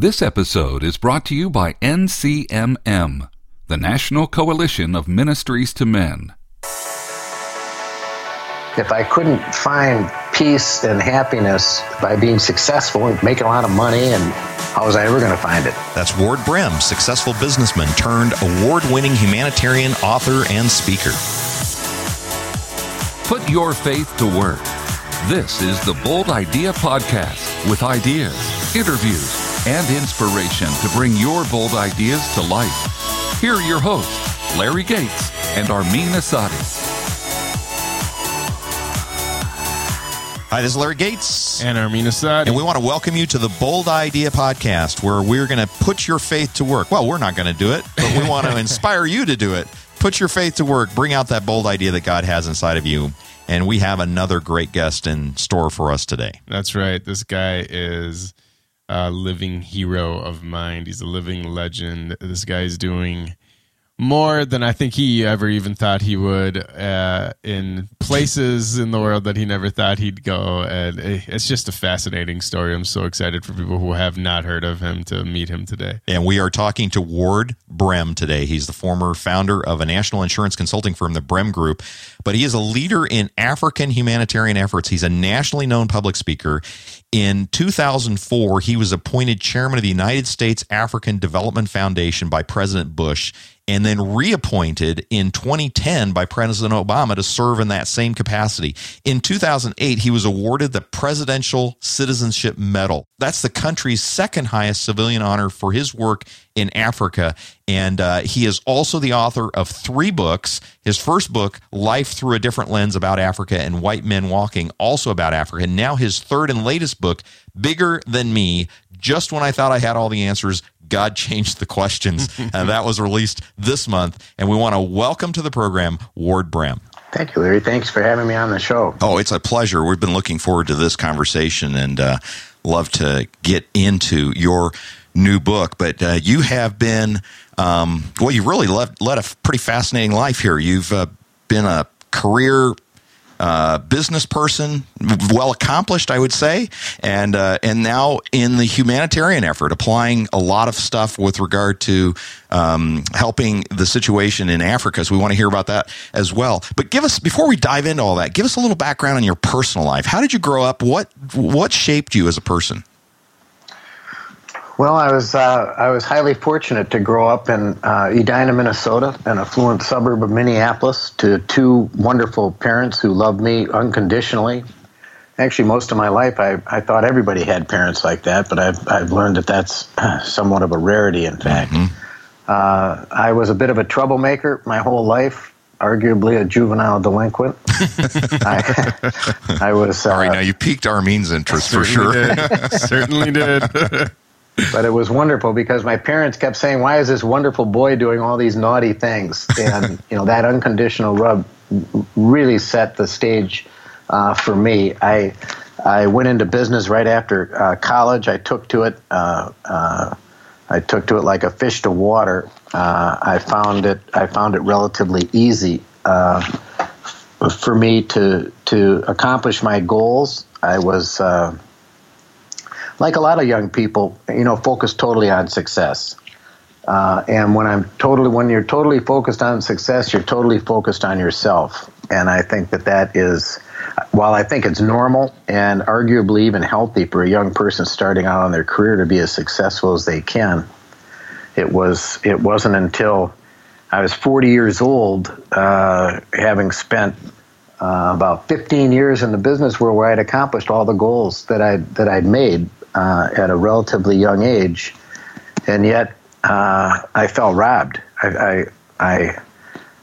This episode is brought to you by NCMM, the National Coalition of Ministries to Men. If I couldn't find peace and happiness by being successful and making a lot of money, and how was I ever going to find it? That's Ward Brehm, successful businessman turned award winning humanitarian author and speaker. Put your faith to work. This is the Bold Idea Podcast with ideas, interviews, and inspiration to bring your bold ideas to life. Here are your hosts, Larry Gates and Armin Asadi. Hi, this is Larry Gates. And Armin Asadi. And we want to welcome you to the Bold Idea Podcast, where we're going to put your faith to work. Well, we're not going to do it, but we want to inspire you to do it. Put your faith to work. Bring out that bold idea that God has inside of you. And we have another great guest in store for us today. That's right. This guy is a living hero of mine. He's a living legend. This guy's doing more than I think he ever even thought he would uh, in places in the world that he never thought he'd go. And it's just a fascinating story. I'm so excited for people who have not heard of him to meet him today. And we are talking to Ward Brehm today. He's the former founder of a national insurance consulting firm, the Brehm Group, but he is a leader in African humanitarian efforts. He's a nationally known public speaker. In 2004, he was appointed chairman of the United States African Development Foundation by President Bush and then reappointed in 2010 by President Obama to serve in that same capacity. In 2008, he was awarded the Presidential Citizenship Medal. That's the country's second highest civilian honor for his work in Africa. And uh, he is also the author of three books. His first book, Life Through a Different Lens About Africa and White Men Walking, also about Africa. And now his third and latest book, Bigger Than Me. Just when I thought I had all the answers, God changed the questions. and that was released this month. And we want to welcome to the program Ward Brehm. Thank you, Larry. Thanks for having me on the show. Oh, it's a pleasure. We've been looking forward to this conversation and uh, love to get into your new book. But uh, you have been, um, well, you really led, led, a pretty fascinating life here. You've uh, been a career uh, business person, well accomplished, I would say, and uh, and now in the humanitarian effort, applying a lot of stuff with regard to um, helping the situation in Africa. So we want to hear about that as well. But give us before we dive into all that, give us a little background on your personal life. How did you grow up? What what shaped you as a person? Well, I was uh, I was highly fortunate to grow up in uh, Edina, Minnesota, an affluent suburb of Minneapolis, to two wonderful parents who loved me unconditionally. Actually, most of my life, I, I thought everybody had parents like that, but I've, I've learned that that's somewhat of a rarity, in fact. Mm-hmm. Uh, I was a bit of a troublemaker my whole life, arguably a juvenile delinquent. I, I, was. Uh, All right, now you piqued Armin's interest for sure. Did. certainly did but it was wonderful because my parents kept saying, "Why is this wonderful boy doing all these naughty things?" And you know that unconditional rub really set the stage uh, for me. I I went into business right after uh, college. I took to it. Uh, uh I took to it like a fish to water. Uh, I found it. I found it relatively easy uh, for me to to accomplish my goals. I was like a lot of young people, you know, focus totally on success. Uh, and when I'm totally, when you're totally focused on success, you're totally focused on yourself. And I think that that is, while I think it's normal and arguably even healthy for a young person starting out on their career to be as successful as they can, it was, it wasn't until I was 40 years old, uh, having spent uh, about 15 years in the business world where I'd accomplished all the goals that I that I'd made uh, at a relatively young age, and yet uh, I felt robbed. I I I,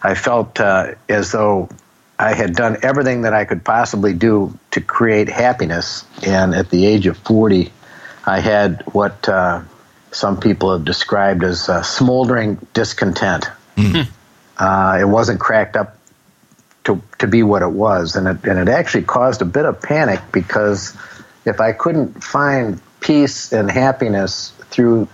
I felt uh, as though I had done everything that I could possibly do to create happiness, and at the age of forty, I had what uh, some people have described as smoldering discontent. Mm-hmm. it wasn't cracked up to, to be what it was. And it, and it actually caused a bit of panic because if I couldn't find peace and happiness through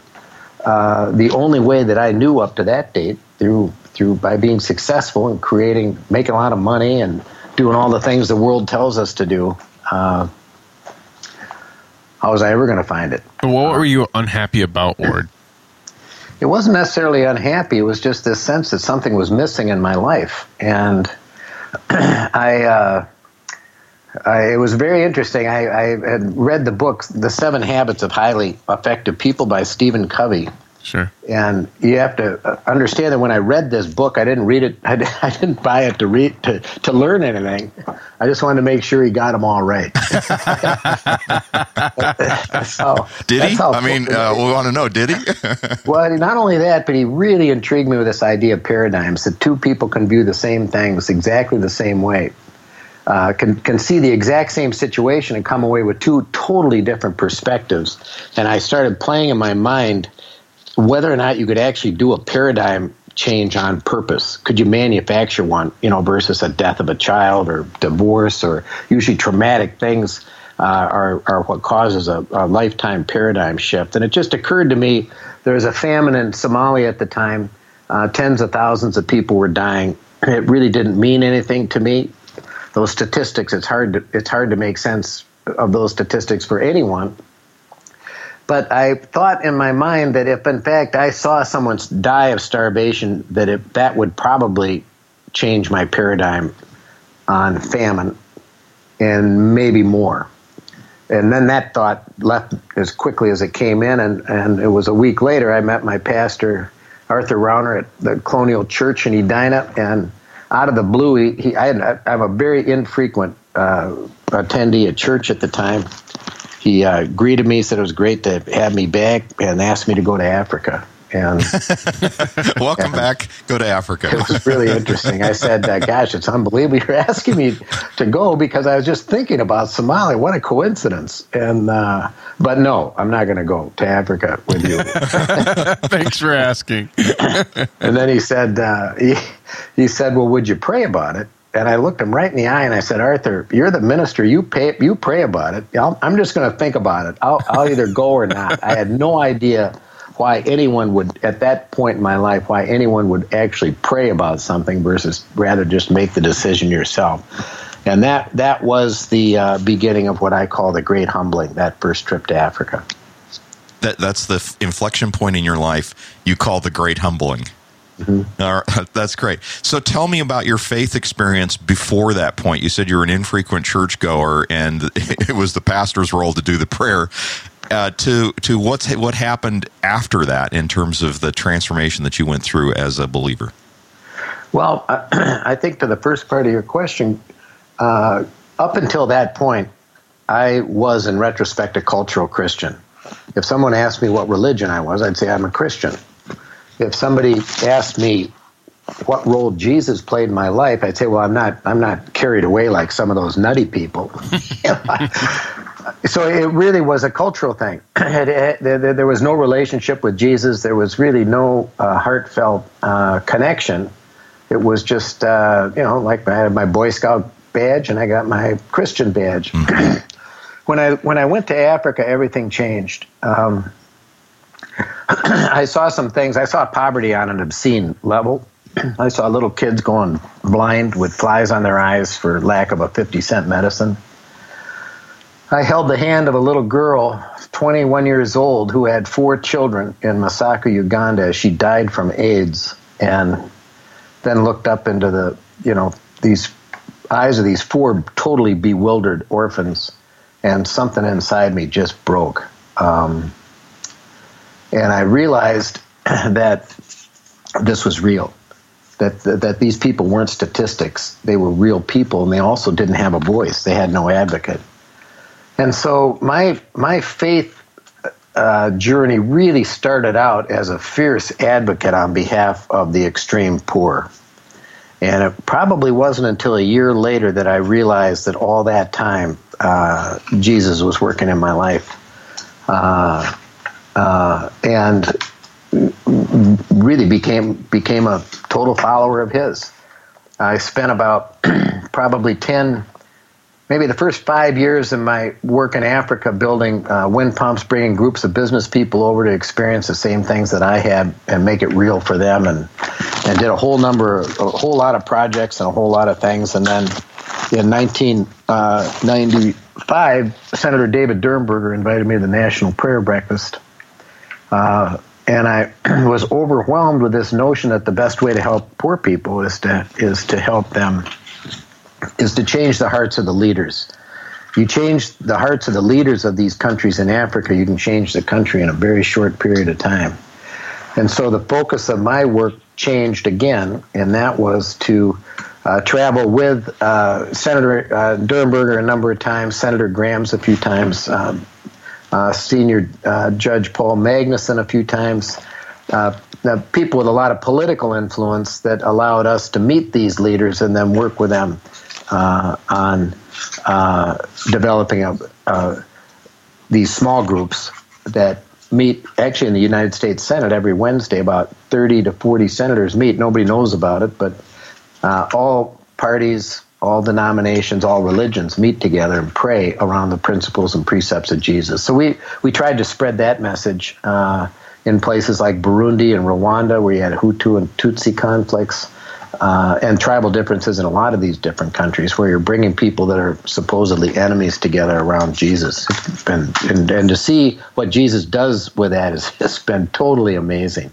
uh, the only way that I knew up to that date, through through by being successful and creating, making a lot of money, and doing all the things the world tells us to do. Uh, how was I ever going to find it? What were you unhappy about, Ward? It wasn't necessarily unhappy. It was just this sense that something was missing in my life, and I. Uh, It was very interesting. I, I, had read the book, The Seven Habits of Highly Effective People by Stephen Covey. Sure. And you have to understand that when I read this book, I didn't read it. I, I didn't buy it to read to, to learn anything. I just wanted to make sure he got them all right. how, did he? I mean, uh, we want to know. Did he? well, not only that, but he really intrigued me with this idea of paradigms that two people can view the same things exactly the same way uh, can can see the exact same situation and come away with two totally different perspectives. And I started playing in my mind whether or not you could actually do a paradigm change on purpose. Could you manufacture one, you know, versus a death of a child or divorce or usually traumatic things uh, are, are what causes a, a lifetime paradigm shift. And it just occurred to me there was a famine in Somalia at the time. Uh, tens of thousands of people were dying. It really didn't mean anything to me those statistics, it's hard to, it's hard to make sense of those statistics for anyone. But I thought in my mind that if in fact I saw someone die of starvation, that it, that would probably change my paradigm on famine and maybe more. And then that thought left as quickly as it came in, and, and it was a week later I met my pastor, Arthur Rouner, at the Colonial Church in Edina, and out of the blue, he, he I am a very infrequent uh, attendee at church at the time. He uh, greeted me, said it was great to have me back, and asked me to go to Africa. And welcome and back. Go to Africa. it was really interesting. I said, uh, "Gosh, it's unbelievable you're asking me to go because I was just thinking about Somalia. What a coincidence!" And uh, but no, I'm not going to go to Africa with you. Thanks for asking. and then he said, uh, he, he said, "Well, would you pray about it?" And I looked him right in the eye and I said, "Arthur, you're the minister. You pay, you pray about it. i am just going to think about it. I'll, I'll either go or not." I had no idea why anyone would, at that point in my life, why anyone would actually pray about something versus rather just make the decision yourself. And that that was the uh, beginning of what I call the great humbling. That first trip to Africa. That that's the f- inflection point in your life. You call the great humbling. Mm-hmm. that's great. So tell me about your faith experience before that point. You said you were an infrequent churchgoer, and it was the pastor's role to do the prayer. Uh, to to what's what happened after that in terms of the transformation that you went through as a believer. Well, I think to the first part of your question, uh, up until that point, I was, in retrospect, a cultural Christian. If someone asked me what religion I was, I'd say I'm a Christian. If somebody asked me what role Jesus played in my life, I'd say, well, I'm not, I'm not carried away like some of those nutty people. so it really was a cultural thing. It, it, there, there, was no relationship with Jesus. There was really no uh, heartfelt uh, connection. It was just, uh, you know, like I had my Boy Scout badge and I got my Christian badge. Mm-hmm. when I when I went to Africa, everything changed. Um, I saw some things. I saw poverty on an obscene level. I saw little kids going blind with flies on their eyes for lack of a 50 cent medicine. I held the hand of a little girl, 21 years old, who had four children in Masaka, Uganda. She died from AIDS, and then looked up into the, you know, these eyes of these four totally bewildered orphans, and something inside me just broke. Um, and I realized that this was real. That, that, that these people weren't statistics; they were real people, and they also didn't have a voice. They had no advocate. And so my my faith uh, journey really started out as a fierce advocate on behalf of the extreme poor. And it probably wasn't until a year later that I realized that all that time uh, Jesus was working in my life. Uh, uh, and really became became a total follower of his. I spent about probably 10 maybe the first five years of my work in Africa building uh, wind pumps, bringing groups of business people over to experience the same things that I had and make it real for them, and and did a whole number, of, a whole lot of projects and a whole lot of things, and then in 1995, Senator David Durenberger invited me to the National Prayer Breakfast. Uh, and I was overwhelmed with this notion that the best way to help poor people is to is to help them is to change the hearts of the leaders. You change the hearts of the leaders of these countries in Africa, you can change the country in a very short period of time. And so the focus of my work changed again, and that was to uh, travel with uh, Senator uh, Durenberger a number of times, Senator Grams a few times, um, uh, Senior uh, Judge Paul Magnuson a few times. Uh, people with a lot of political influence that allowed us to meet these leaders and then work with them on developing a, these small groups that meet actually in the United States Senate every Wednesday. About 30 to 40 senators meet. Nobody knows about it, but uh, all parties, all denominations, all religions meet together and pray around the principles and precepts of Jesus. So we, we tried to spread that message uh, in places like Burundi and Rwanda, where you had Hutu and Tutsi conflicts. Uh, and tribal differences in a lot of these different countries, where you're bringing people that are supposedly enemies together around Jesus. Been, and, and to see what Jesus does with that has, has been totally amazing.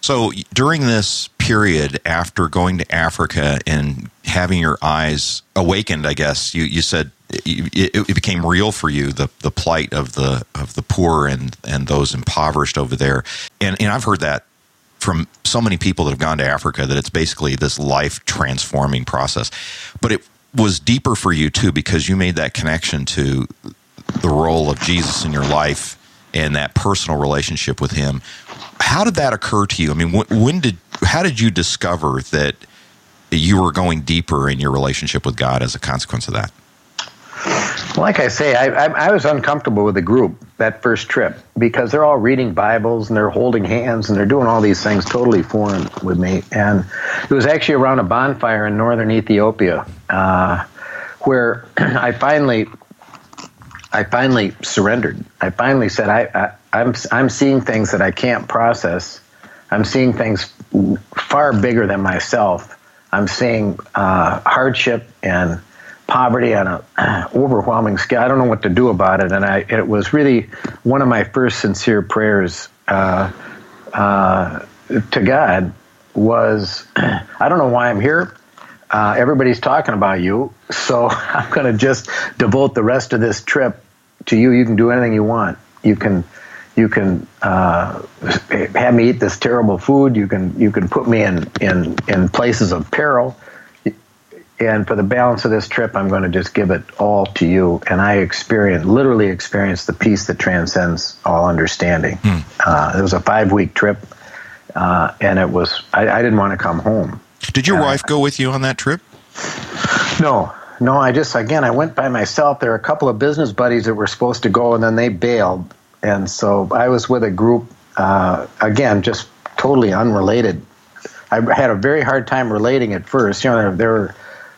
So during this period after going to Africa and having your eyes awakened, I guess you, you said it, it, became real for you the the plight of the of the poor and and those impoverished over there. And and I've heard that from so many people that have gone to Africa that it's basically this life transforming process. But it was deeper for you too because you made that connection to the role of Jesus in your life and that personal relationship with him how did that occur to you? I mean, when, did how did you discover that you were going deeper in your relationship with God as a consequence of that? Like I say, I, I, I, was uncomfortable with the group that first trip because they're all reading Bibles and they're holding hands and they're doing all these things totally foreign with me. And it was actually around a bonfire in northern Ethiopia uh, where I finally I finally surrendered. I finally said, I, I, I'm, I'm seeing things that I can't process. I'm seeing things far bigger than myself. I'm seeing uh, hardship and poverty on an overwhelming scale. I don't know what to do about it. And I, it was really one of my first sincere prayers uh, uh, to God was, I don't know why I'm here. Uh, everybody's talking about you, so I'm going to just devote the rest of this trip to you. You can do anything you want. You can you can uh, have me eat this terrible food. You can you can put me in in in places of peril. And for the balance of this trip, I'm going to just give it all to you. And I experience, literally experience the peace that transcends all understanding. Hmm. Uh, it was a five week trip, uh, and it was, I, I, didn't want to come home. Did your uh, wife go with you on that trip? No, no, I just again I went by myself. There were a couple of business buddies that were supposed to go, and then they bailed, and so I was with a group uh, again, just totally unrelated. I had a very hard time relating at first. You know, there, there were,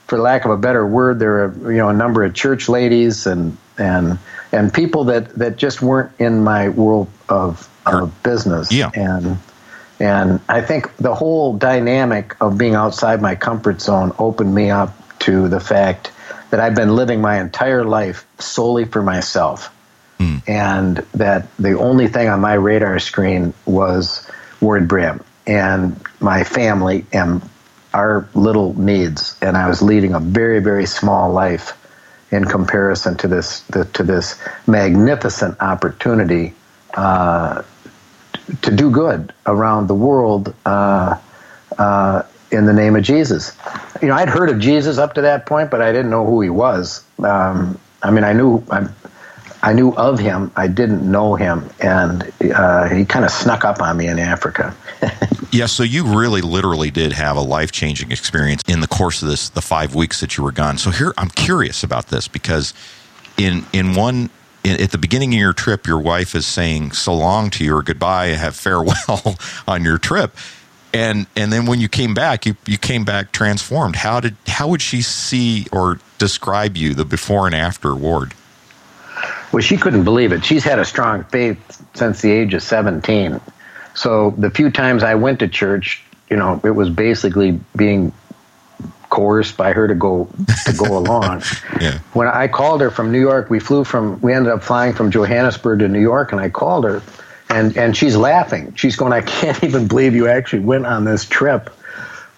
for lack of a better word, there were you know a number of church ladies and and and people that that just weren't in my world of of business. Yeah, and. And I think the whole dynamic of being outside my comfort zone opened me up to the fact that I've been living my entire life solely for myself. Mm. And that the only thing on my radar screen was Ward Brehm and my family and our little needs. And I was leading a very, very small life in comparison to this to this magnificent opportunity uh, to do good around the world uh, uh, in the name of Jesus. You know, I'd heard of Jesus up to that point, but I didn't know who he was. Um, I mean, I knew I, I, knew of him. I didn't know him, and uh, he kind of snuck up on me in Africa. yeah, so you really, literally did have a life changing experience in the course of this the five weeks that you were gone. So here, I'm curious about this because in in one at the beginning of your trip, your wife is saying so long to you or goodbye, have farewell on your trip and and then when you came back you you came back transformed how did how would she see or describe you the before and after ward well she couldn't believe it she's had a strong faith since the age of 17 so the few times i went to church you know it was basically being coerced by her to go to go along. Yeah. When I called her from New York, we flew from we ended up flying from Johannesburg to New York, and I called her, and and she's laughing. She's going, "I can't even believe you actually went on this trip."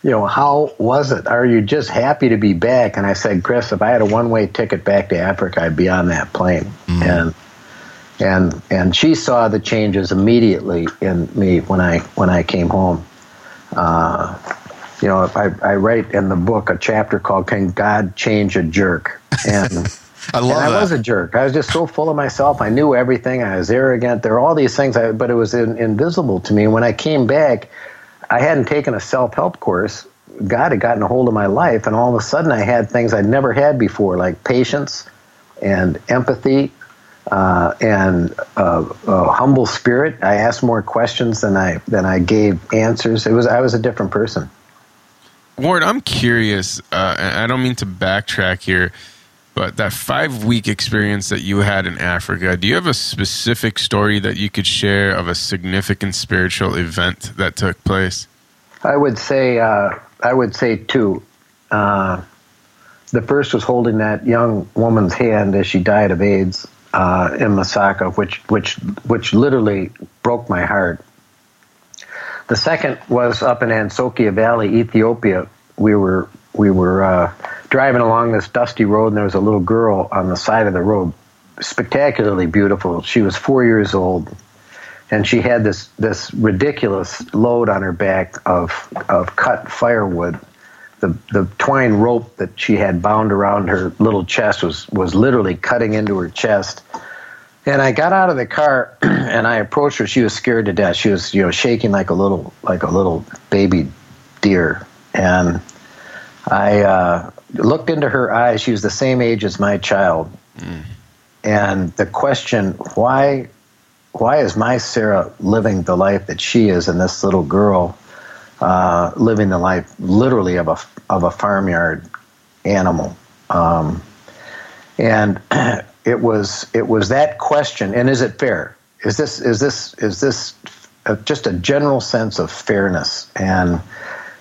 You know, how was it? Are you just happy to be back? And I said, Chris, if I had a one way ticket back to Africa, I'd be on that plane. And and and she saw the changes immediately in me when I when I came home. Uh, you know, I, I write in the book a chapter called "Can God Change a Jerk?" and I love and I that. was a jerk. I was just so full of myself. I knew everything. I was arrogant. There were all these things, I, but it was in, invisible to me. When I came back, I hadn't taken a self help course. God had gotten a hold of my life, and all of a sudden, I had things I'd never had before, like patience and empathy uh, and uh, a humble spirit. I asked more questions than I than I gave answers. It was I was a different person. Ward, I'm curious, uh, I don't mean to backtrack here, but that five week experience that you had in Africa, do you have a specific story that you could share of a significant spiritual event that took place? I would say uh, I would say two. Uh, the first was holding that young woman's hand as she died of AIDS uh, in Masaka, which which which literally broke my heart. The second was up in Ansokia Valley, Ethiopia. We were we were uh, driving along this dusty road, and there was a little girl on the side of the road, spectacularly beautiful. She was four years old, and she had this this ridiculous load on her back of of cut firewood. The the twine rope that she had bound around her little chest was was literally cutting into her chest. And I got out of the car and I approached her. She was scared to death. She was, you know, shaking like a little like a little baby deer. And I uh, looked into her eyes. She was the same age as my child. And the question, why why is my Sarah living the life that she is and this little girl uh, living the life literally of a of a farmyard animal? Um, and it was it was that question. And is it fair? Is this is this is this uh, just a general sense of fairness? And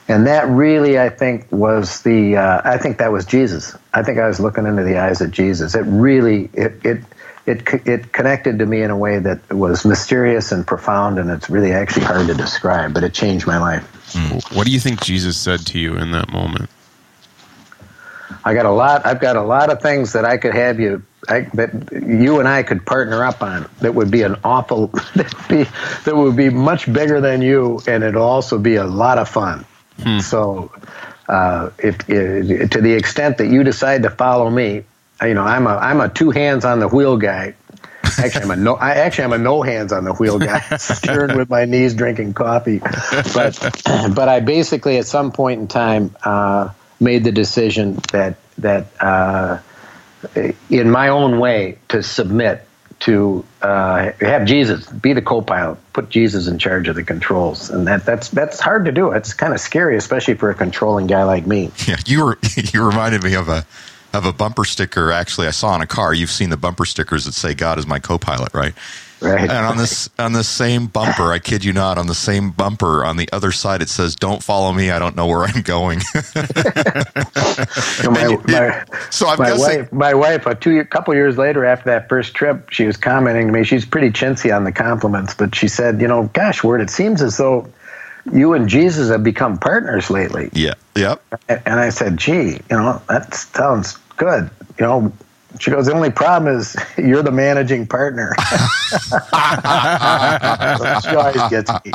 and that really, I think, was the. Uh, I think that was Jesus. I think I was looking into the eyes of Jesus. It really it it it it connected to me in a way that was mysterious and profound, and it's really actually hard to describe. But it changed my life. What do you think Jesus said to you in that moment? I got a lot. I've got a lot of things that I could have you I, that you and I could partner up on. That would be an awful. That be that would be much bigger than you, and it'll also be a lot of fun. So, uh, if, if to the extent that you decide to follow me, you know, I'm a I'm a two hands on the wheel guy. Actually, I'm a no. I actually I'm a no hands on the wheel guy, steering with my knees, drinking coffee. But but I basically at some point in time uh, made the decision that that uh, in my own way to submit to uh, have Jesus be the co-pilot, put Jesus in charge of the controls, and that that's that's hard to do. It's kind of scary, especially for a controlling guy like me. Yeah, you were you reminded me of a of a bumper sticker. Actually, I saw on a car. You've seen the bumper stickers that say "God is my co-pilot," right? Right. And on this on the same bumper, I kid you not, on the same bumper on the other side, it says "Don't follow me. I don't know where I'm going." So my, my, so I'm my guessing. wife, my wife, a two couple years later after that first trip, she was commenting to me. She's pretty chintzy on the compliments, but she said, "You know, gosh, Ward, it seems as though you and Jesus have become partners lately." Yeah. Yep. And I said, "Gee, you know, that sounds good." You know, she goes, "The only problem is you're the managing partner." she always gets me.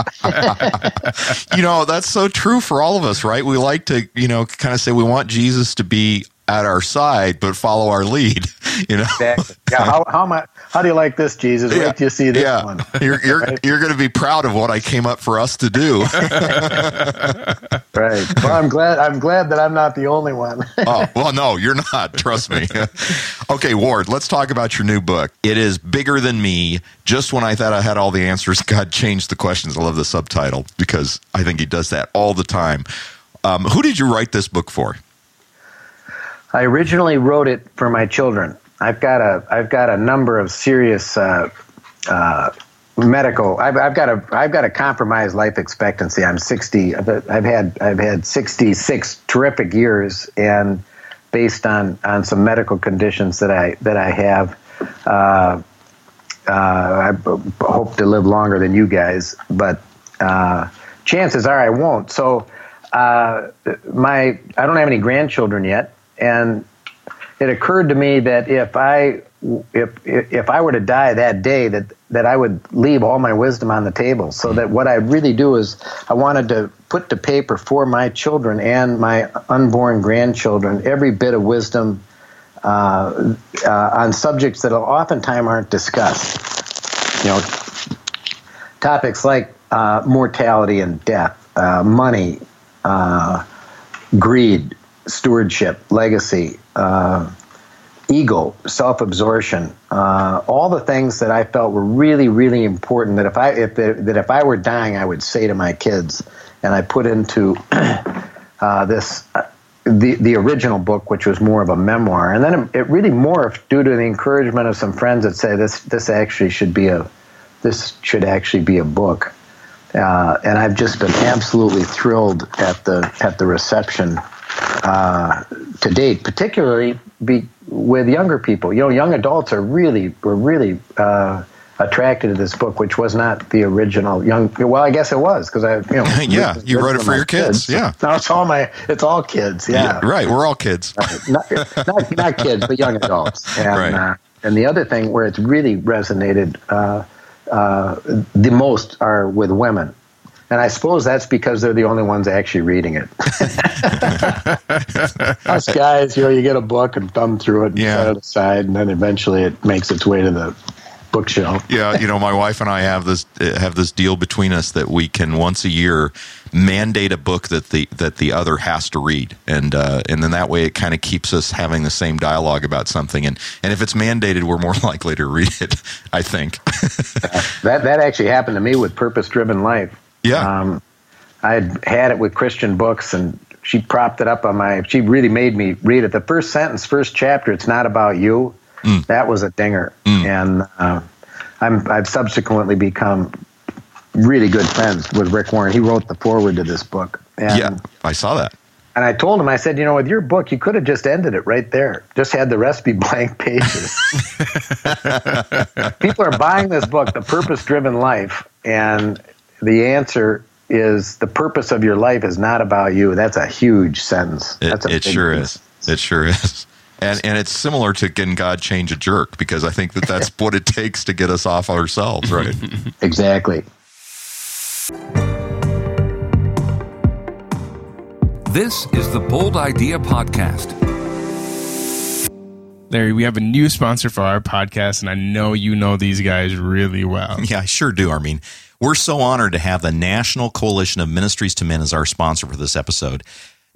you know that's so true for all of us right we like to you know kind of say we want jesus to be at our side but follow our lead you know Exactly. Yeah. How how am I, How do you like this, Jesus? Wait till you see this yeah. one. You're you're you're going to be proud of what I came up for us to do. Right. Well, I'm glad. I'm glad that I'm not the only one. oh well, no, you're not. Trust me. okay, Ward. Let's talk about your new book. It is bigger than me. Just when I thought I had all the answers, God changed the questions. I love the subtitle because I think He does that all the time. Um, who did you write this book for? I originally wrote it for my children. I've got a I've got a number of serious uh, uh, medical. I've, I've, got a I've got a compromised life expectancy. I'm 60. I've, had I've had 66 terrific years, and based on on some medical conditions that I that I have. Uh, uh, I hope to live longer than you guys, but uh, chances are I won't. So, uh, my I don't have any grandchildren yet, and it occurred to me that if I if if I were to die that day, that that I would leave all my wisdom on the table. So that what I really do is I wanted to put to paper for my children and my unborn grandchildren every bit of wisdom uh, uh, on subjects that oftentimes aren't discussed. You know, topics like uh, mortality and death, uh, money, uh, greed, stewardship, legacy, uh, ego, self-absorption, uh, all the things that I felt were really, really important. That if I if that if I were dying, I would say to my kids, and I put into uh, this. Uh, the, the original book, which was more of a memoir, and then it, it really morphed due to the encouragement of some friends that say this this actually should be a this should actually be a book, uh, and I've just been absolutely thrilled at the at the reception uh, to date, particularly be, with younger people. You know, young adults are really were really uh, attracted to this book, which was not the original young. Well, I guess it was because I, you know, yeah, you wrote it for your kids. kids. Yeah, no, it's all my, it's all kids. Yeah, yeah right. We're all kids. not, not, not kids, but young adults. And, right. Uh, and the other thing where it's really resonated uh, uh, the most are with women. And I suppose that's because they're the only ones actually reading it. Us guys, you know, you get a book and thumb through it and Yeah. set it aside, and then eventually it makes its way to the bookshelf. yeah, you know, my wife and I have this have this deal between us that we can once a year mandate a book that the that the other has to read, and uh, and then that way it kind of keeps us having the same dialogue about something, and and if it's mandated, we're more likely to read it. I think. That that actually happened to me with Purpose Driven Life. Yeah. Um, I had had it with Christian books, and she propped it up on my. She really made me read it. The first sentence, first chapter. It's not about you. Mm. That was a dinger, and uh, I'm I've subsequently become really good friends with Rick Warren. He wrote the foreword to this book. And, yeah, I saw that. And I told him, I said, you know, with your book, you could have just ended it right there. Just had the rest be blank pages. People are buying this book, The Purpose Driven Life, and the answer is the purpose of your life is not about you. That's a huge sentence. It, That's a it big sure piece. is. It sure is. And and it's similar to can God change a jerk because I think that that's what it takes to get us off ourselves, right? Exactly. This is the Bold Idea Podcast. Larry, we have a new sponsor for our podcast, and I know you know these guys really well. Yeah, I sure do, Armin. We're so honored to have the National Coalition of Ministries to Men as our sponsor for this episode.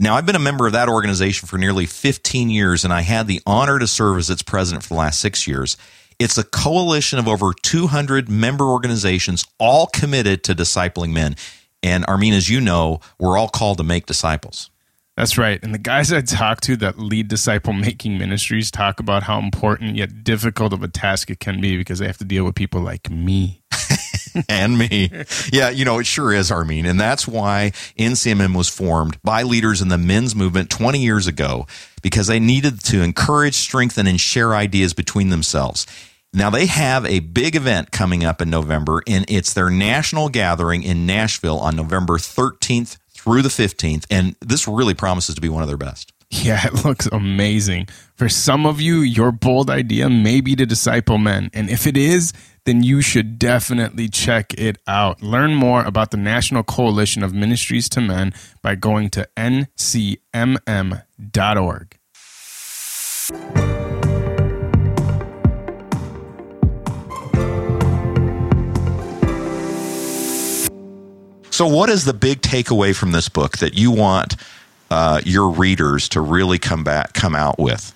Now, I've been a member of that organization for nearly 15 years, and I had the honor to serve as its president for the last six years. It's a coalition of over 200 member organizations, all committed to discipling men. And Armin, as you know, we're all called to make disciples. That's right. And the guys I talk to that lead disciple making ministries talk about how important yet difficult of a task it can be because they have to deal with people like me. and me. Yeah, you know, it sure is, Armin. And that's why NCMM was formed by leaders in the men's movement 20 years ago because they needed to encourage, strengthen, and share ideas between themselves. Now, they have a big event coming up in November, and it's their national gathering in Nashville on November 13th through the 15th. And this really promises to be one of their best. Yeah, it looks amazing. For some of you, your bold idea may be to disciple men. And if it is, then you should definitely check it out. Learn more about the National Coalition of Ministries to Men by going to ncmm.org. So, what is the big takeaway from this book that you want uh, your readers to really come back, come out with?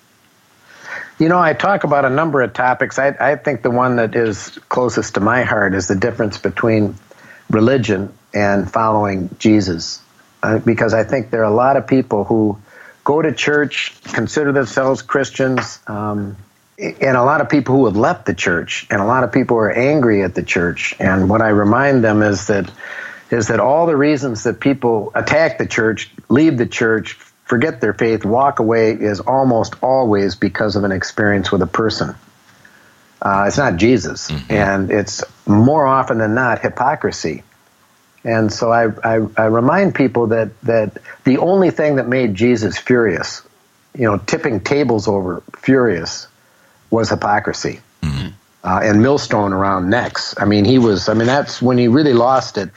You know, I talk about a number of topics. I, I think the one that is closest to my heart is the difference between religion and following Jesus. Uh, because I think there are a lot of people who go to church, consider themselves Christians, um, and a lot of people who have left the church, and a lot of people are angry at the church. And what I remind them is that is that all the reasons that people attack the church, leave the church, forget their faith, walk away is almost always because of an experience with a person. Uh, it's not Jesus, mm-hmm. and it's more often than not hypocrisy. And so I, I, I, remind people that, that the only thing that made Jesus furious, you know, tipping tables over furious, was hypocrisy mm-hmm. uh, and millstone around necks. I mean, he was. I mean, that's when he really lost it.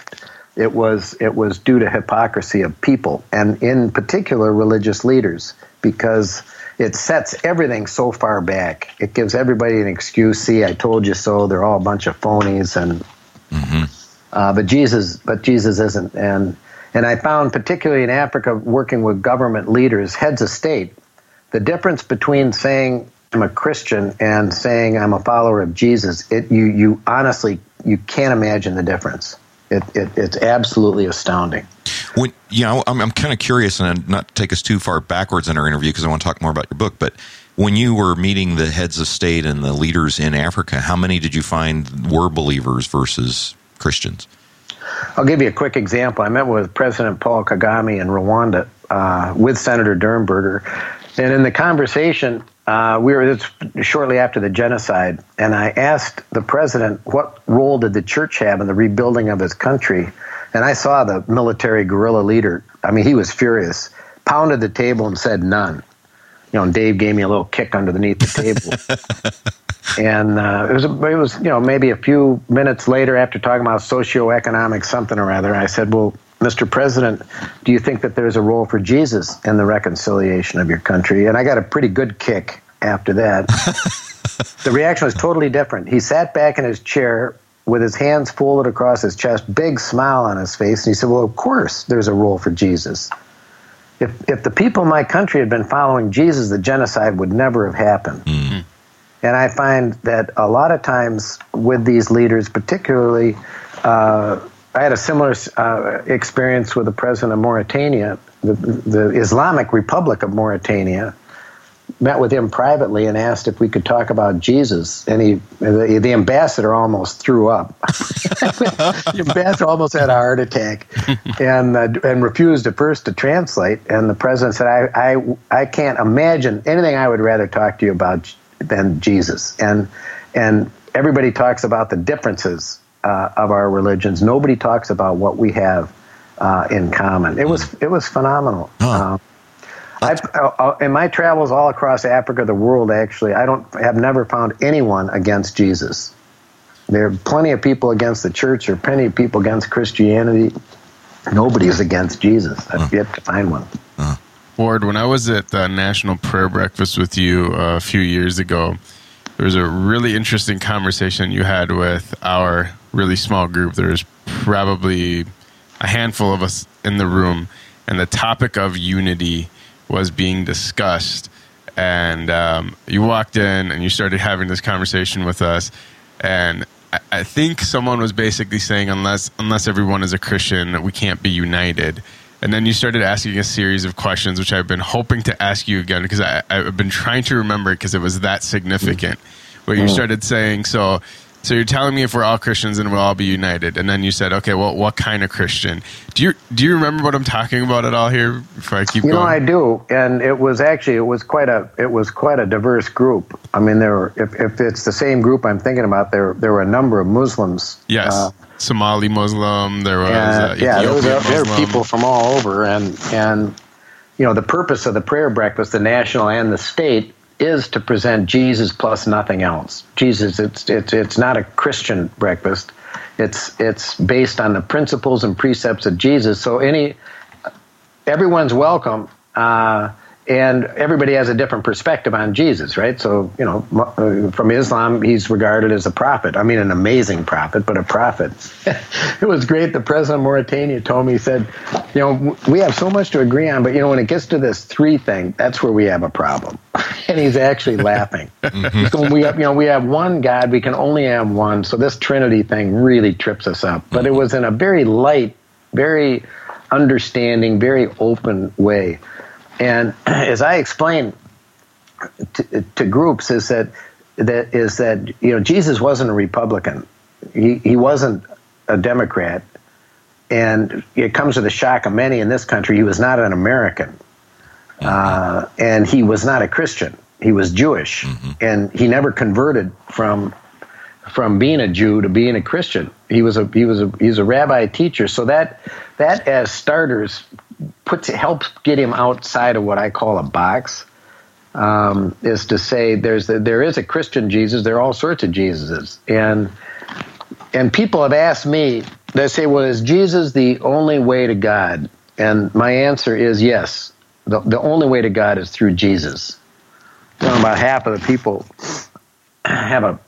It was it was due to hypocrisy of people, and in particular, religious leaders, because it sets everything so far back. It gives everybody an excuse. See, I told you so. They're all a bunch of phonies, and mm-hmm. uh, but Jesus, but Jesus isn't. And and I found particularly in Africa, working with government leaders, heads of state, the difference between saying I'm a Christian and saying I'm a follower of Jesus, it you you honestly you can't imagine the difference. It, it it's absolutely astounding. When you know, I'm, I'm kind of curious, and not to take us too far backwards in our interview because I want to talk more about your book. But when you were meeting the heads of state and the leaders in Africa, how many did you find were believers versus Christians? I'll give you a quick example. I met with President Paul Kagame in Rwanda uh, with Senator Durenberger, and in the conversation, uh, we were shortly after the genocide, and I asked the president what role did the church have in the rebuilding of his country, and I saw the military guerrilla leader. I mean, he was furious, pounded the table and said none. You know, and Dave gave me a little kick underneath the table. and uh, it was it was you know maybe a few minutes later after talking about socioeconomic something or other, I said, well. Mr. President, do you think that there's a role for Jesus in the reconciliation of your country? And I got a pretty good kick after that. the reaction was totally different. He sat back in his chair with his hands folded across his chest, big smile on his face, and he said, Well, of course there's a role for Jesus. If, if the people in my country had been following Jesus, the genocide would never have happened. Mm-hmm. And I find that a lot of times with these leaders, particularly, uh, I had a similar uh, experience with the president of Mauritania, the, the, Islamic Republic of Mauritania. Met with him privately and asked if we could talk about Jesus, and he, the, the ambassador, almost threw up. the ambassador almost had a heart attack, and uh, and refused at first to translate. And the president said, "I, I I can't imagine anything I would rather talk to you about than Jesus." And and everybody talks about the differences uh, of our religions. Nobody talks about what we have uh, in common. It was it was phenomenal. Huh. Uh, I've, uh, uh, in my travels all across Africa, the world, actually, I don't have never found anyone against Jesus. There are plenty of people against the church. There are plenty of people against Christianity. Nobody is against Jesus. I've yet to find one. Ward, when I was at the National Prayer Breakfast with you a few years ago, there was a really interesting conversation you had with our really small group. There's probably a handful of us in the room, and the topic of unity was being discussed. And um, you walked in and you started having this conversation with us, and I, I think someone was basically saying, unless unless everyone is a Christian, we can't be united. And then you started asking a series of questions, which I've been hoping to ask you again because I, have been trying to remember because it was that significant. Where you mm. started saying, so so you're telling me if we're all Christians and we'll all be united, and then you said, okay, well, what kind of Christian? Do you do you remember what I'm talking about at all here? Before I keep you going, know, I do, and it was actually it was quite a it was quite a diverse group. I mean, there were if, if it's the same group I'm thinking about, there there were a number of Muslims. Yes. Uh, Somali Muslim. There was uh, yeah, there, was, there were people from all over, and and you know the purpose of the prayer breakfast, the national and the state, is to present Jesus plus nothing else. Jesus, it's it's it's not a Christian breakfast. It's it's based on the principles and precepts of Jesus. So any everyone's welcome. Uh, and everybody has a different perspective on Jesus, right? So, you know, uh, from Islam, he's regarded as a prophet. I mean, an amazing prophet, but a prophet. it was great. The president of Mauritania told me, he said, you know, we have so much to agree on, but, you know, when it gets to this three thing, that's where we have a problem. and he's actually laughing. mm-hmm. So we have, you know, we have one God, we can only have one. So this Trinity thing really trips us up. But it was in a very light, very understanding, very open way. And as I explain to, to, groups, is that that is that you know Jesus wasn't a Republican. He he wasn't a Democrat, and it comes to the shock of many in this country. He was not an American, uh, and he was not a Christian. He was Jewish, mm-hmm. and he never converted from from being a Jew to being a Christian. He was a he was a he's a rabbi teacher. So that that as starters puts helps get him outside of what I call a box. Um, is to say there's a, there is a Christian Jesus. There are all sorts of Jesuses, and and people have asked me. They say, "Well, is Jesus the only way to God?" And my answer is yes. The, the only way to God is through Jesus. You about half of the people have a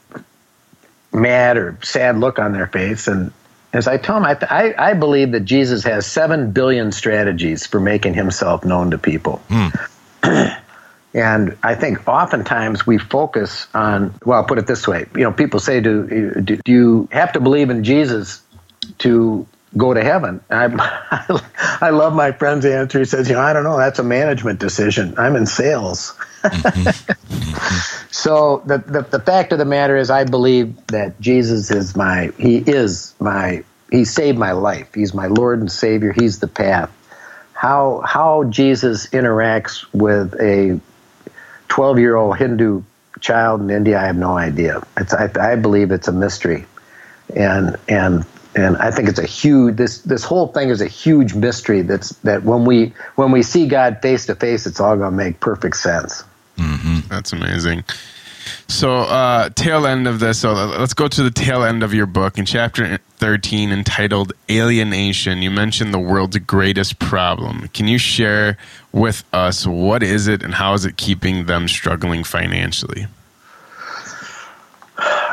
mad or sad look on their face, and as I tell them, I, I, I, believe that Jesus has seven billion strategies for making himself known to people. Mm. and I think oftentimes we focus on, well, I'll put it this way. You know, people say, do, do, do you have to believe in Jesus to go to heaven? I, I love my friend's answer. He says, you know, I don't know. That's a management decision. I'm in sales. So the, the, the fact of the matter is, I believe that Jesus is my he is my he saved my life. He's my Lord and Savior. He's the path. How how Jesus interacts with a twelve year old Hindu child in India, I have no idea. It's I, I believe it's a mystery, and and and I think it's a huge this this whole thing is a huge mystery. That's that when we when we see God face to face, it's all going to make perfect sense. Mm-hmm. That's amazing. So, uh, tail end of this. So, let's go to the tail end of your book in chapter 13 entitled Alienation. You mentioned the world's greatest problem. Can you share with us what is it and how is it keeping them struggling financially?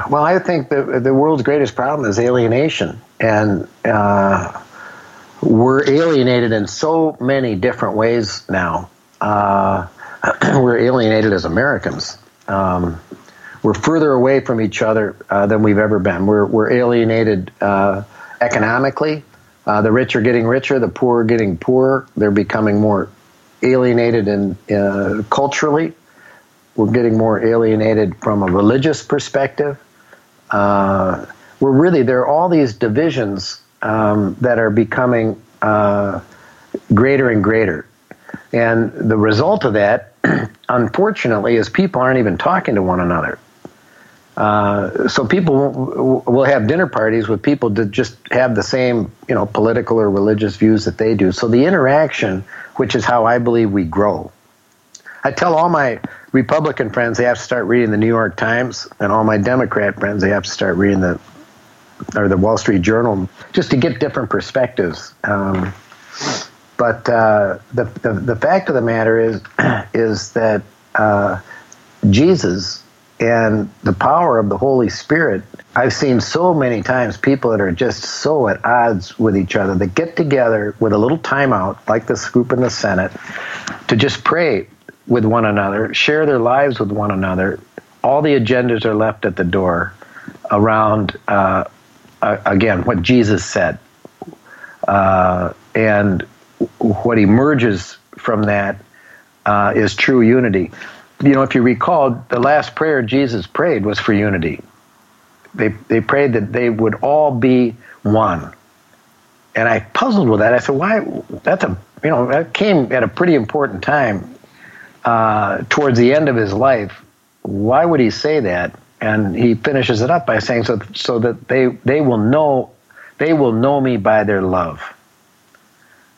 Well, I think the, the world's greatest problem is alienation. And uh, we're alienated in so many different ways now. Uh, we're alienated as Americans. Um, we're further away from each other uh, than we've ever been. We're, we're alienated uh, economically. Uh, the rich are getting richer, the poor are getting poorer. They're becoming more alienated and uh, culturally. We're getting more alienated from a religious perspective. Uh, we're really there are all these divisions um, that are becoming uh, greater and greater. And the result of that, unfortunately, is people aren't even talking to one another. Uh, so people will have dinner parties with people that just have the same, you know, political or religious views that they do. So the interaction, which is how I believe we grow. I tell all my Republican friends they have to start reading the New York Times, and all my Democrat friends they have to start reading the or the Wall Street Journal just to get different perspectives. Um, but uh, the, the, the fact of the matter is is that uh, Jesus and the power of the Holy Spirit. I've seen so many times people that are just so at odds with each other that get together with a little timeout, like this group in the Senate, to just pray with one another, share their lives with one another. All the agendas are left at the door around, uh, again, what Jesus said. Uh, and what emerges from that uh, is true unity. You know, if you recall, the last prayer Jesus prayed was for unity. They, they prayed that they would all be one. And I puzzled with that. I said, why? That's a, you know, that came at a pretty important time uh, towards the end of his life. Why would he say that? And he finishes it up by saying, so, so that they, they will know, they will know me by their love.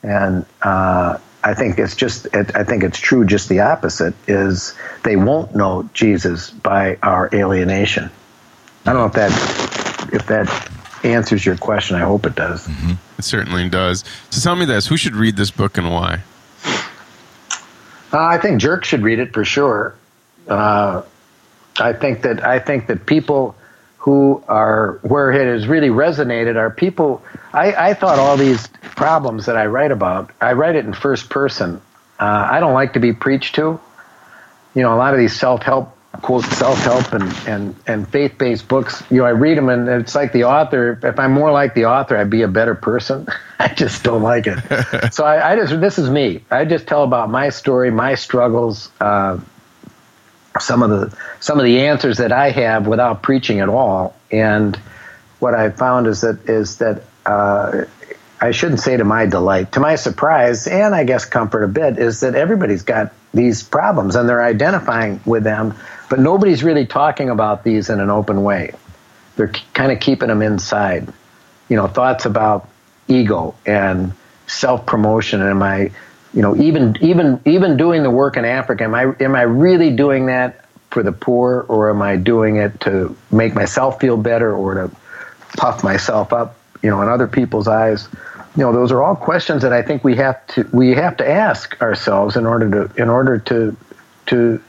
And uh, I think it's just I think it's true. Just the opposite is they won't know Jesus by our alienation. I don't know if that if that answers your question. I hope it does. Mm-hmm. It certainly does. So tell me this: Who should read this book and why? Uh, I think Jerk should read it for sure. Uh, I think that I think that people who are where it has really resonated are people. I, I thought all these problems that I write about, I write it in first person. Uh, I don't like to be preached to. You know, a lot of these self help quote self help and, and, and faith based books, you know, I read them and it's like the author. If I'm more like the author, I'd be a better person. I just don't like it. so I, I, just, this is me. I just tell about my story, my struggles. Uh, some of the some of the answers that I have without preaching at all. And what I found is that is that uh, I shouldn't say to my delight, to my surprise, and I guess comfort a bit, is that everybody's got these problems and they're identifying with them, but nobody's really talking about these in an open way. They're kind of keeping them inside. You know, thoughts about ego and self promotion. And am I, you know, even even even doing the work in Africa, am I am I really doing that for the poor, or am I doing it to make myself feel better, or to puff myself up, you know, in other people's eyes? You know, those are all questions that I think we have to we have to ask ourselves in order to in order to to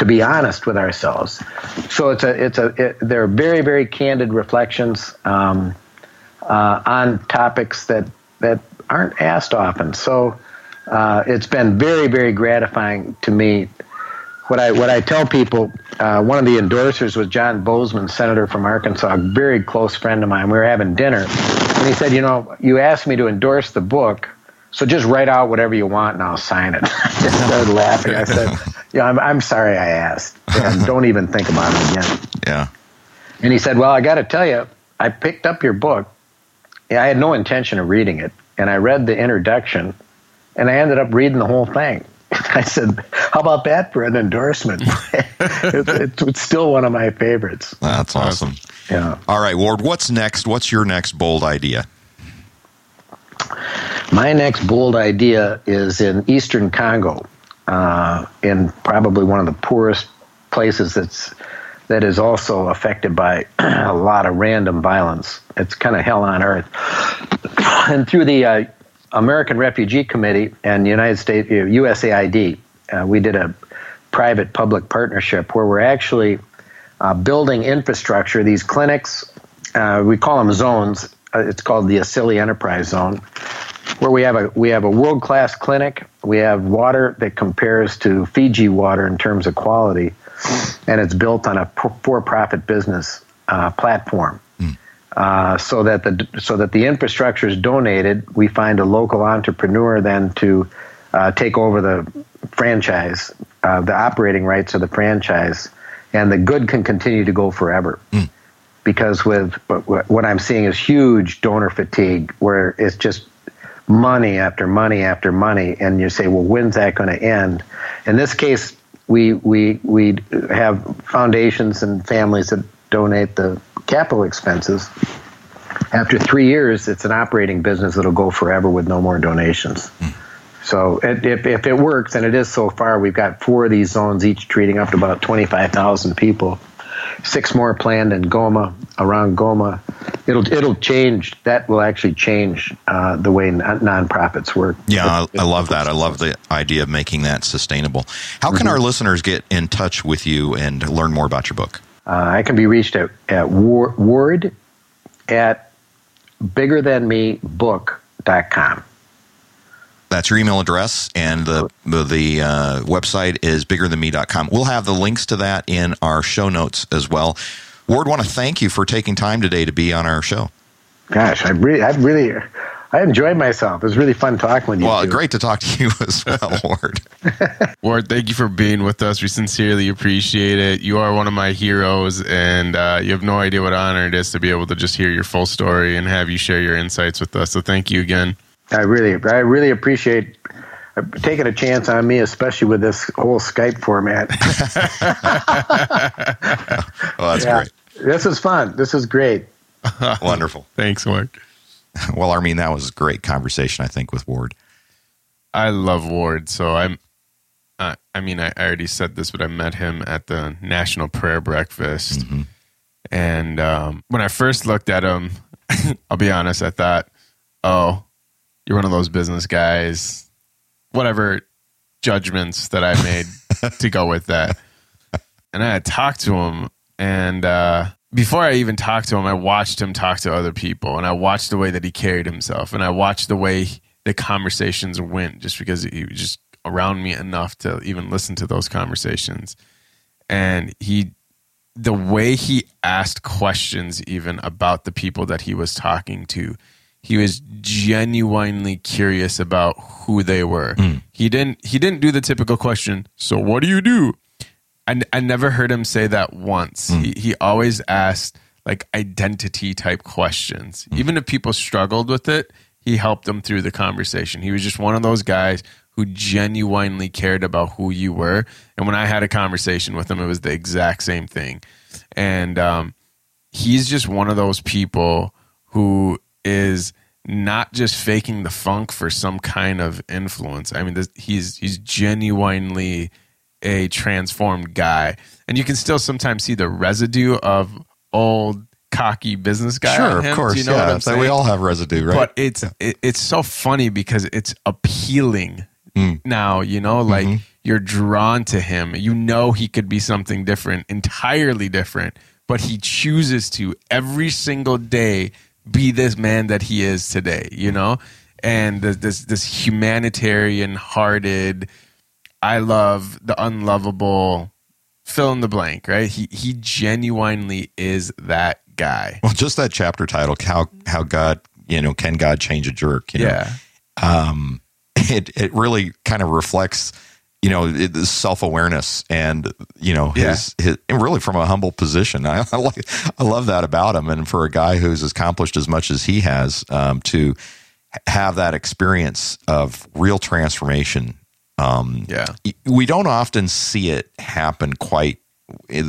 to be honest with ourselves. So it's a it's a it, they're very very candid reflections um, uh, on topics that that aren't asked often. So uh, it's been very very gratifying to me. What I what I tell people, uh, one of the endorsers was John Boozman, senator from Arkansas, a very close friend of mine. We were having dinner, and he said, "You know, you asked me to endorse the book." So just write out whatever you want and I'll sign it. I started laughing. I said, "Yeah, I'm, I'm sorry I asked, and don't even think about it again." Yeah. And he said, "Well, I got to tell you, I picked up your book. I had no intention of reading it, and I read the introduction, and I ended up reading the whole thing." I said, "How about that for an endorsement?" it's, it's still one of my favorites. That's awesome. Yeah. All right, Ward, what's next? What's your next bold idea? My next bold idea is in eastern Congo, uh, in probably one of the poorest places that's that is also affected by a lot of random violence. It's kind of hell on earth. And through the uh, American Refugee Committee and United States USAID, uh, we did a private public partnership where we're actually uh, building infrastructure. These clinics, uh, we call them zones. Uh, it's called the Asili Enterprise Zone, where we have a we have a world class clinic. We have water that compares to Fiji water in terms of quality, and it's built on a for profit business uh, platform. Uh, so that the so that the infrastructure is donated, we find a local entrepreneur then to uh, take over the franchise, uh, the operating rights of the franchise, and the good can continue to go forever. Because with what I'm seeing is huge donor fatigue, where it's just money after money after money, and you say, well, when's that going to end? In this case, we we we have foundations and families that donate the capital expenses. After three years, it's an operating business that'll go forever with no more donations. Hmm. So it, if, if it works, and it is so far, we've got four of these zones, each treating up to about 25,000 people. Six more planned in Goma, around Goma. It'll it'll change. That will actually change uh, the way non- nonprofits work. Yeah, I, I love that. I love the idea of making that sustainable. How can our listeners get in touch with you and learn more about your book? Uh, I can be reached at, at Ward, Ward at biggerthanmebook.com. That's your email address, and the the, the uh, website is biggerthanme.com. We'll have the links to that in our show notes as well. Ward, want to thank you for taking time today to be on our show. Gosh, I really, I really, I enjoyed myself. It was really fun talking with you. Well, two. great to talk to you as well, Ward. Ward, thank you for being with us. We sincerely appreciate it. You are one of my heroes, and uh, you have no idea what honor it is to be able to just hear your full story and have you share your insights with us. So thank you again. I really, I really appreciate uh, taking a chance on me, especially with this whole Skype format. Well, that's Yeah. great. This is fun. This is great. Wonderful. Thanks, Ward. Well, I mean, that was a great conversation, I think, with Ward. I love Ward, so I'm. Uh, I mean, I, I already said this, but I met him at the National Prayer Breakfast, and um, when I first looked at him, I'll be honest, I thought, "Oh, you're one of those business guys." Whatever judgments that I made to go with that, and I had talked to him, and uh, before I even talked to him, I watched him talk to other people, and I watched the way that he carried himself, and I watched the way the conversations went, just because he was just around me enough to even listen to those conversations, and he, the way he asked questions, even about the people that he was talking to. He was genuinely curious about who they were. He didn't. He didn't do the typical question. So what do you do? I, I never heard him say that once. He, he always asked like identity type questions. Even if people struggled with it, he helped them through the conversation. He was just one of those guys who genuinely cared about who you were. And when I had a conversation with him, it was the exact same thing. And um, he's just one of those people who is not just faking the funk for some kind of influence. I mean, this, he's he's genuinely a transformed guy, and you can still sometimes see the residue of old cocky business guy. Sure, of course. Do you know yeah, what I'm saying? we all have residue, right? But it's it, it's so funny because it's appealing Mm. now. You know, like Mm-hmm. you're drawn to him. You know he could be something different, entirely different, but he chooses to every single day be this man that he is today. You know, and this this, this humanitarian hearted. I love the unlovable. Fill in the blank, right? He he genuinely is that guy. well, just that chapter title, how how God, you know, can God change a jerk? You know? Yeah. um, it it really kind of reflects, you know, the self awareness and you know his, his and really from a humble position. I, I like I love that about him, and for a guy who's accomplished as much as he has, um, to have that experience of real transformation. Um, Yeah. we don't often see it happen quite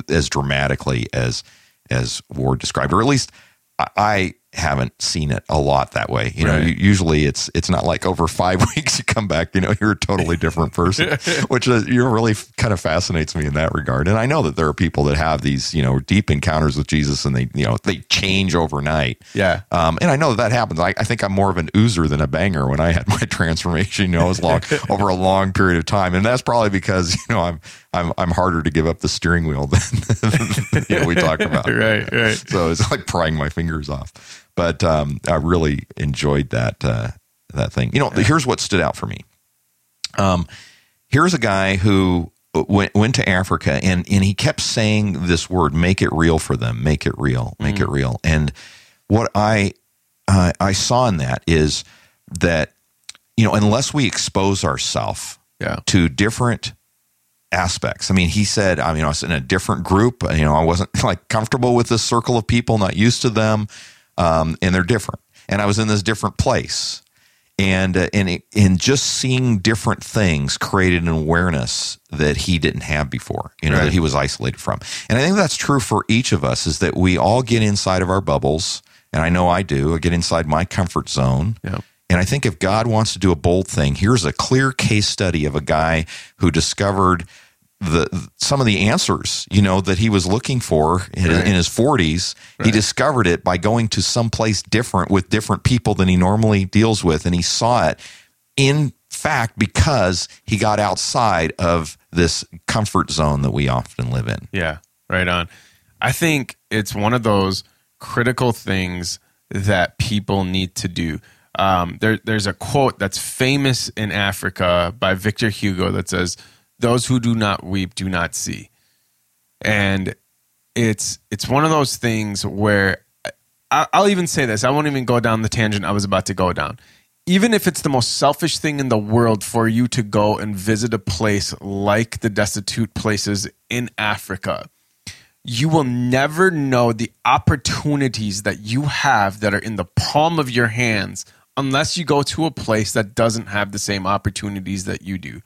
as dramatically as as Ward described, or at least I, I haven't seen it a lot that way. You know, Right. u- usually it's it's not like over five weeks you come back, you know, you're a totally different person, which uh, you know, really kind of fascinates me in that regard. And I know that there are people that have these you know deep encounters with Jesus, and they you know they change overnight. Yeah. Um, and I know that that happens. I, I think I'm more of an oozer than a banger when I had my transformation, you know, as long over a long period of time. And that's probably because, you know, I'm I'm I'm harder to give up the steering wheel than you know, we talked about. Right, right. So it's like prying my fingers off. But um, I really enjoyed that uh, that thing. You know, here's what stood out for me. Um, here's a guy who went went to Africa and and he kept saying this word, "Make it real for them. Make it real. Make it real." And what I uh, I saw in that is that you know unless we expose ourselves Yeah. to different aspects. I mean, he said, I mean, I was in a different group. You know, I wasn't like comfortable with this circle of people, not used to them, um, and they're different. And I was in this different place, and uh, and it, and just seeing different things created an awareness that he didn't have before. You know, Right. that he was isolated from. And I think that's true for each of us. Is that we all get inside of our bubbles, and I know I do. I get inside my comfort zone. Yeah. And I think if God wants to do a bold thing, here's a clear case study of a guy who discovered the some of the answers, you know, that he was looking for in, Right. in his 40s. He discovered it by going to some place different with different people than he normally deals with, and he saw it in fact because he got outside of this comfort zone that we often live in. Yeah, right on. I think it's one of those critical things that people need to do. Um, there, there's a quote that's famous in Africa by Victor Hugo that says, "Those who do not weep do not see," and it's it's one of those things where I, I'll even say this. I won't even go down the tangent I was about to go down. Even if it's the most selfish thing in the world for you to go and visit a place like the destitute places in Africa, you will never know the opportunities that you have that are in the palm of your hands unless you go to a place that doesn't have the same opportunities that you do.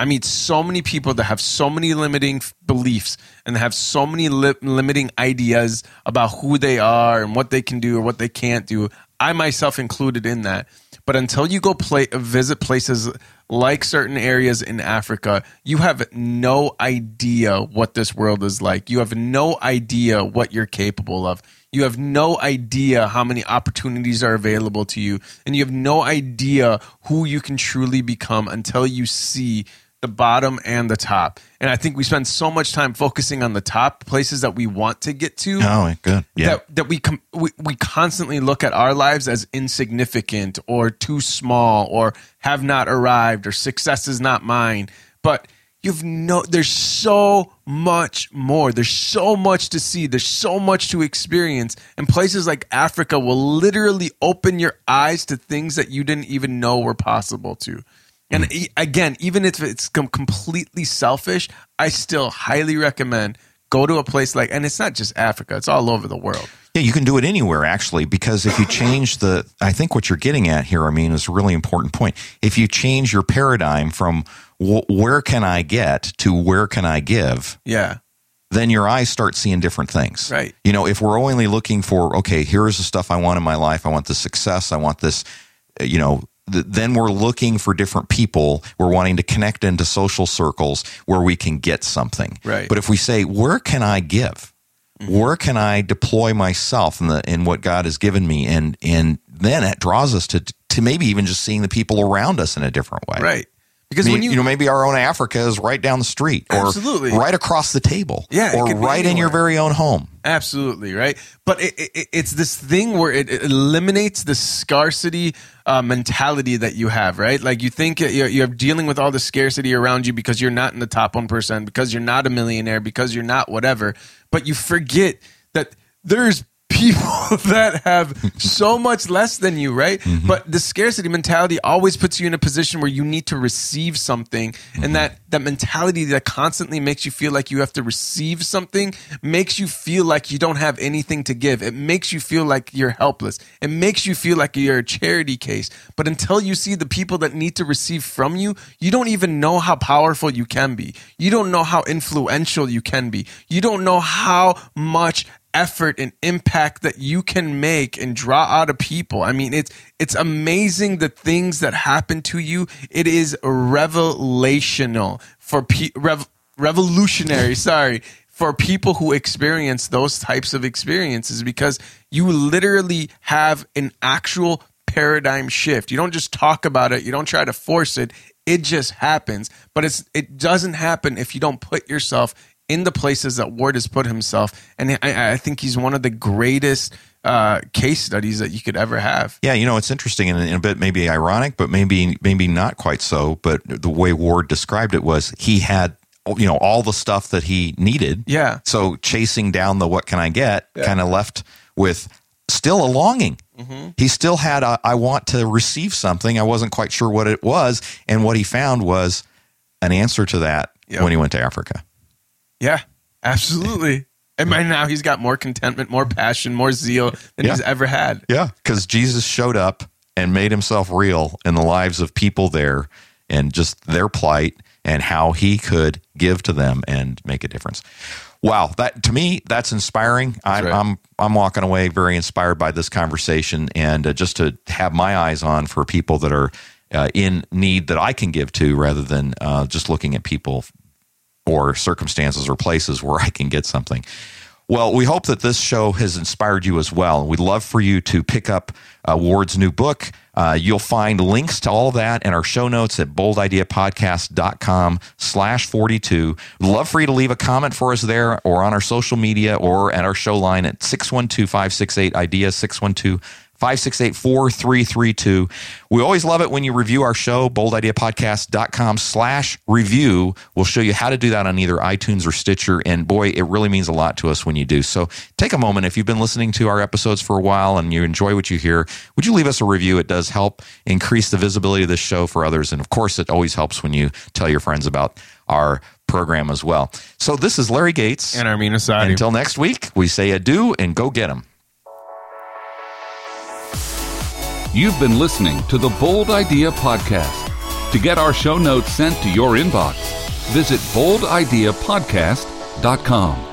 I meet so many people that have so many limiting beliefs and have so many li- limiting ideas about who they are and what they can do or what they can't do. I myself included in that. But until you go play visit places like certain areas in Africa, you have no idea what this world is like. You have no idea what you're capable of. You have no idea how many opportunities are available to you. And you have no idea who you can truly become until you see the bottom and the top. And I think we spend so much time focusing on the top places that we want to get to Oh, good. Yeah. that that we, com- we we constantly look at our lives as insignificant or too small or have not arrived or success is not mine but you've no there's so much more there's so much to see there's so much to experience and places like Africa will literally open your eyes to things that you didn't even know were possible to And again, even if it's completely selfish, I still highly recommend go to a place like, and it's not just Africa; it's all over the world. Yeah, you can do it anywhere actually, because if you change the, I think what you're getting at here, I mean, is a really important point. If you change your paradigm from wh- where can I get to where can I give, Yeah, then your eyes start seeing different things. Right. You know, if we're only looking for, okay, here's the stuff I want in my life. I want this success. I want this, you know, then we're looking for different people. We're wanting to connect into social circles where we can get something. Right. But if we say, where can I give? Mm-hmm. Where can I deploy myself in the in what God has given me, and and then it draws us to to maybe even just seeing the people around us in a different way. right. Because I mean, when you, you, know, maybe our own Africa is right down the street, or Absolutely. right across the table, Yeah, or right in your very own home. Absolutely right, but it, it, it's this thing where it, it eliminates the scarcity uh, mentality that you have, right? Like you think you're, you're dealing with all the scarcity around you because you're not in the top one percent, because you're not a millionaire, because you're not whatever, but you forget that there's people that have so much less than you, right? Mm-hmm. But the scarcity mentality always puts you in a position where you need to receive something, and mm-hmm. that that mentality that constantly makes you feel like you have to receive something makes you feel like you don't have anything to give. It makes you feel like you're helpless. It makes you feel like you're a charity case. But until you see the people that need to receive from you, you don't even know how powerful you can be. You don't know how influential you can be. You don't know how much effort and impact that you can make and draw out of people. I mean, it's it's amazing the things that happen to you. It is revelational for pe- rev- revolutionary. sorry. For people who experience those types of experiences, because you literally have an actual paradigm shift. You don't just talk about it. You don't try to force it. It just happens. But it's it doesn't happen if you don't put yourself in the places that Ward has put himself. And I, I think he's one of the greatest uh, case studies that you could ever have. Yeah, you know, it's interesting and, and a bit maybe ironic, but maybe maybe not quite so. But the way Ward described it was he had you know all the stuff that he needed. Yeah. So chasing down the what can I get kind of left with still a longing. He still had a I want to receive something. I wasn't quite sure what it was, and what he found was an answer to that Yep. when he went to Africa. Yeah, absolutely. And by now he's got more contentment, more passion, more zeal than Yeah. he's ever had. Yeah, because Jesus showed up and made himself real in the lives of people there and just their plight and how he could give to them and make a difference. Wow, that to me that's inspiring. I'm right. I'm I'm walking away very inspired by this conversation and uh, just to have my eyes on for people that are uh, in need that I can give to rather than uh, just looking at people or circumstances or places where I can get something. Well, we hope that this show has inspired you as well. We'd love for you to pick up uh, Ward's new book. Uh, you'll find links to all that in our show notes at boldideapodcast.com slash 42. Love for you to leave a comment for us there or on our social media or at our show line at 612-568-IDEA, 612 568 4332. We always love it when you review our show, boldideapodcast.com slash review. We'll show you how to do that on either iTunes or Stitcher. And boy, it really means a lot to us when you do. So take a moment. If you've been listening to our episodes for a while and you enjoy what you hear, would you leave us a review? It does help increase the visibility of this show for others. And of course, it always helps when you tell your friends about our program as well. So this is Larry Gates. And Armin Asadi. Until next week, we say adieu and go get them. You've been listening to the Bold Idea Podcast. To get our show notes sent to your inbox, visit boldideapodcast.com.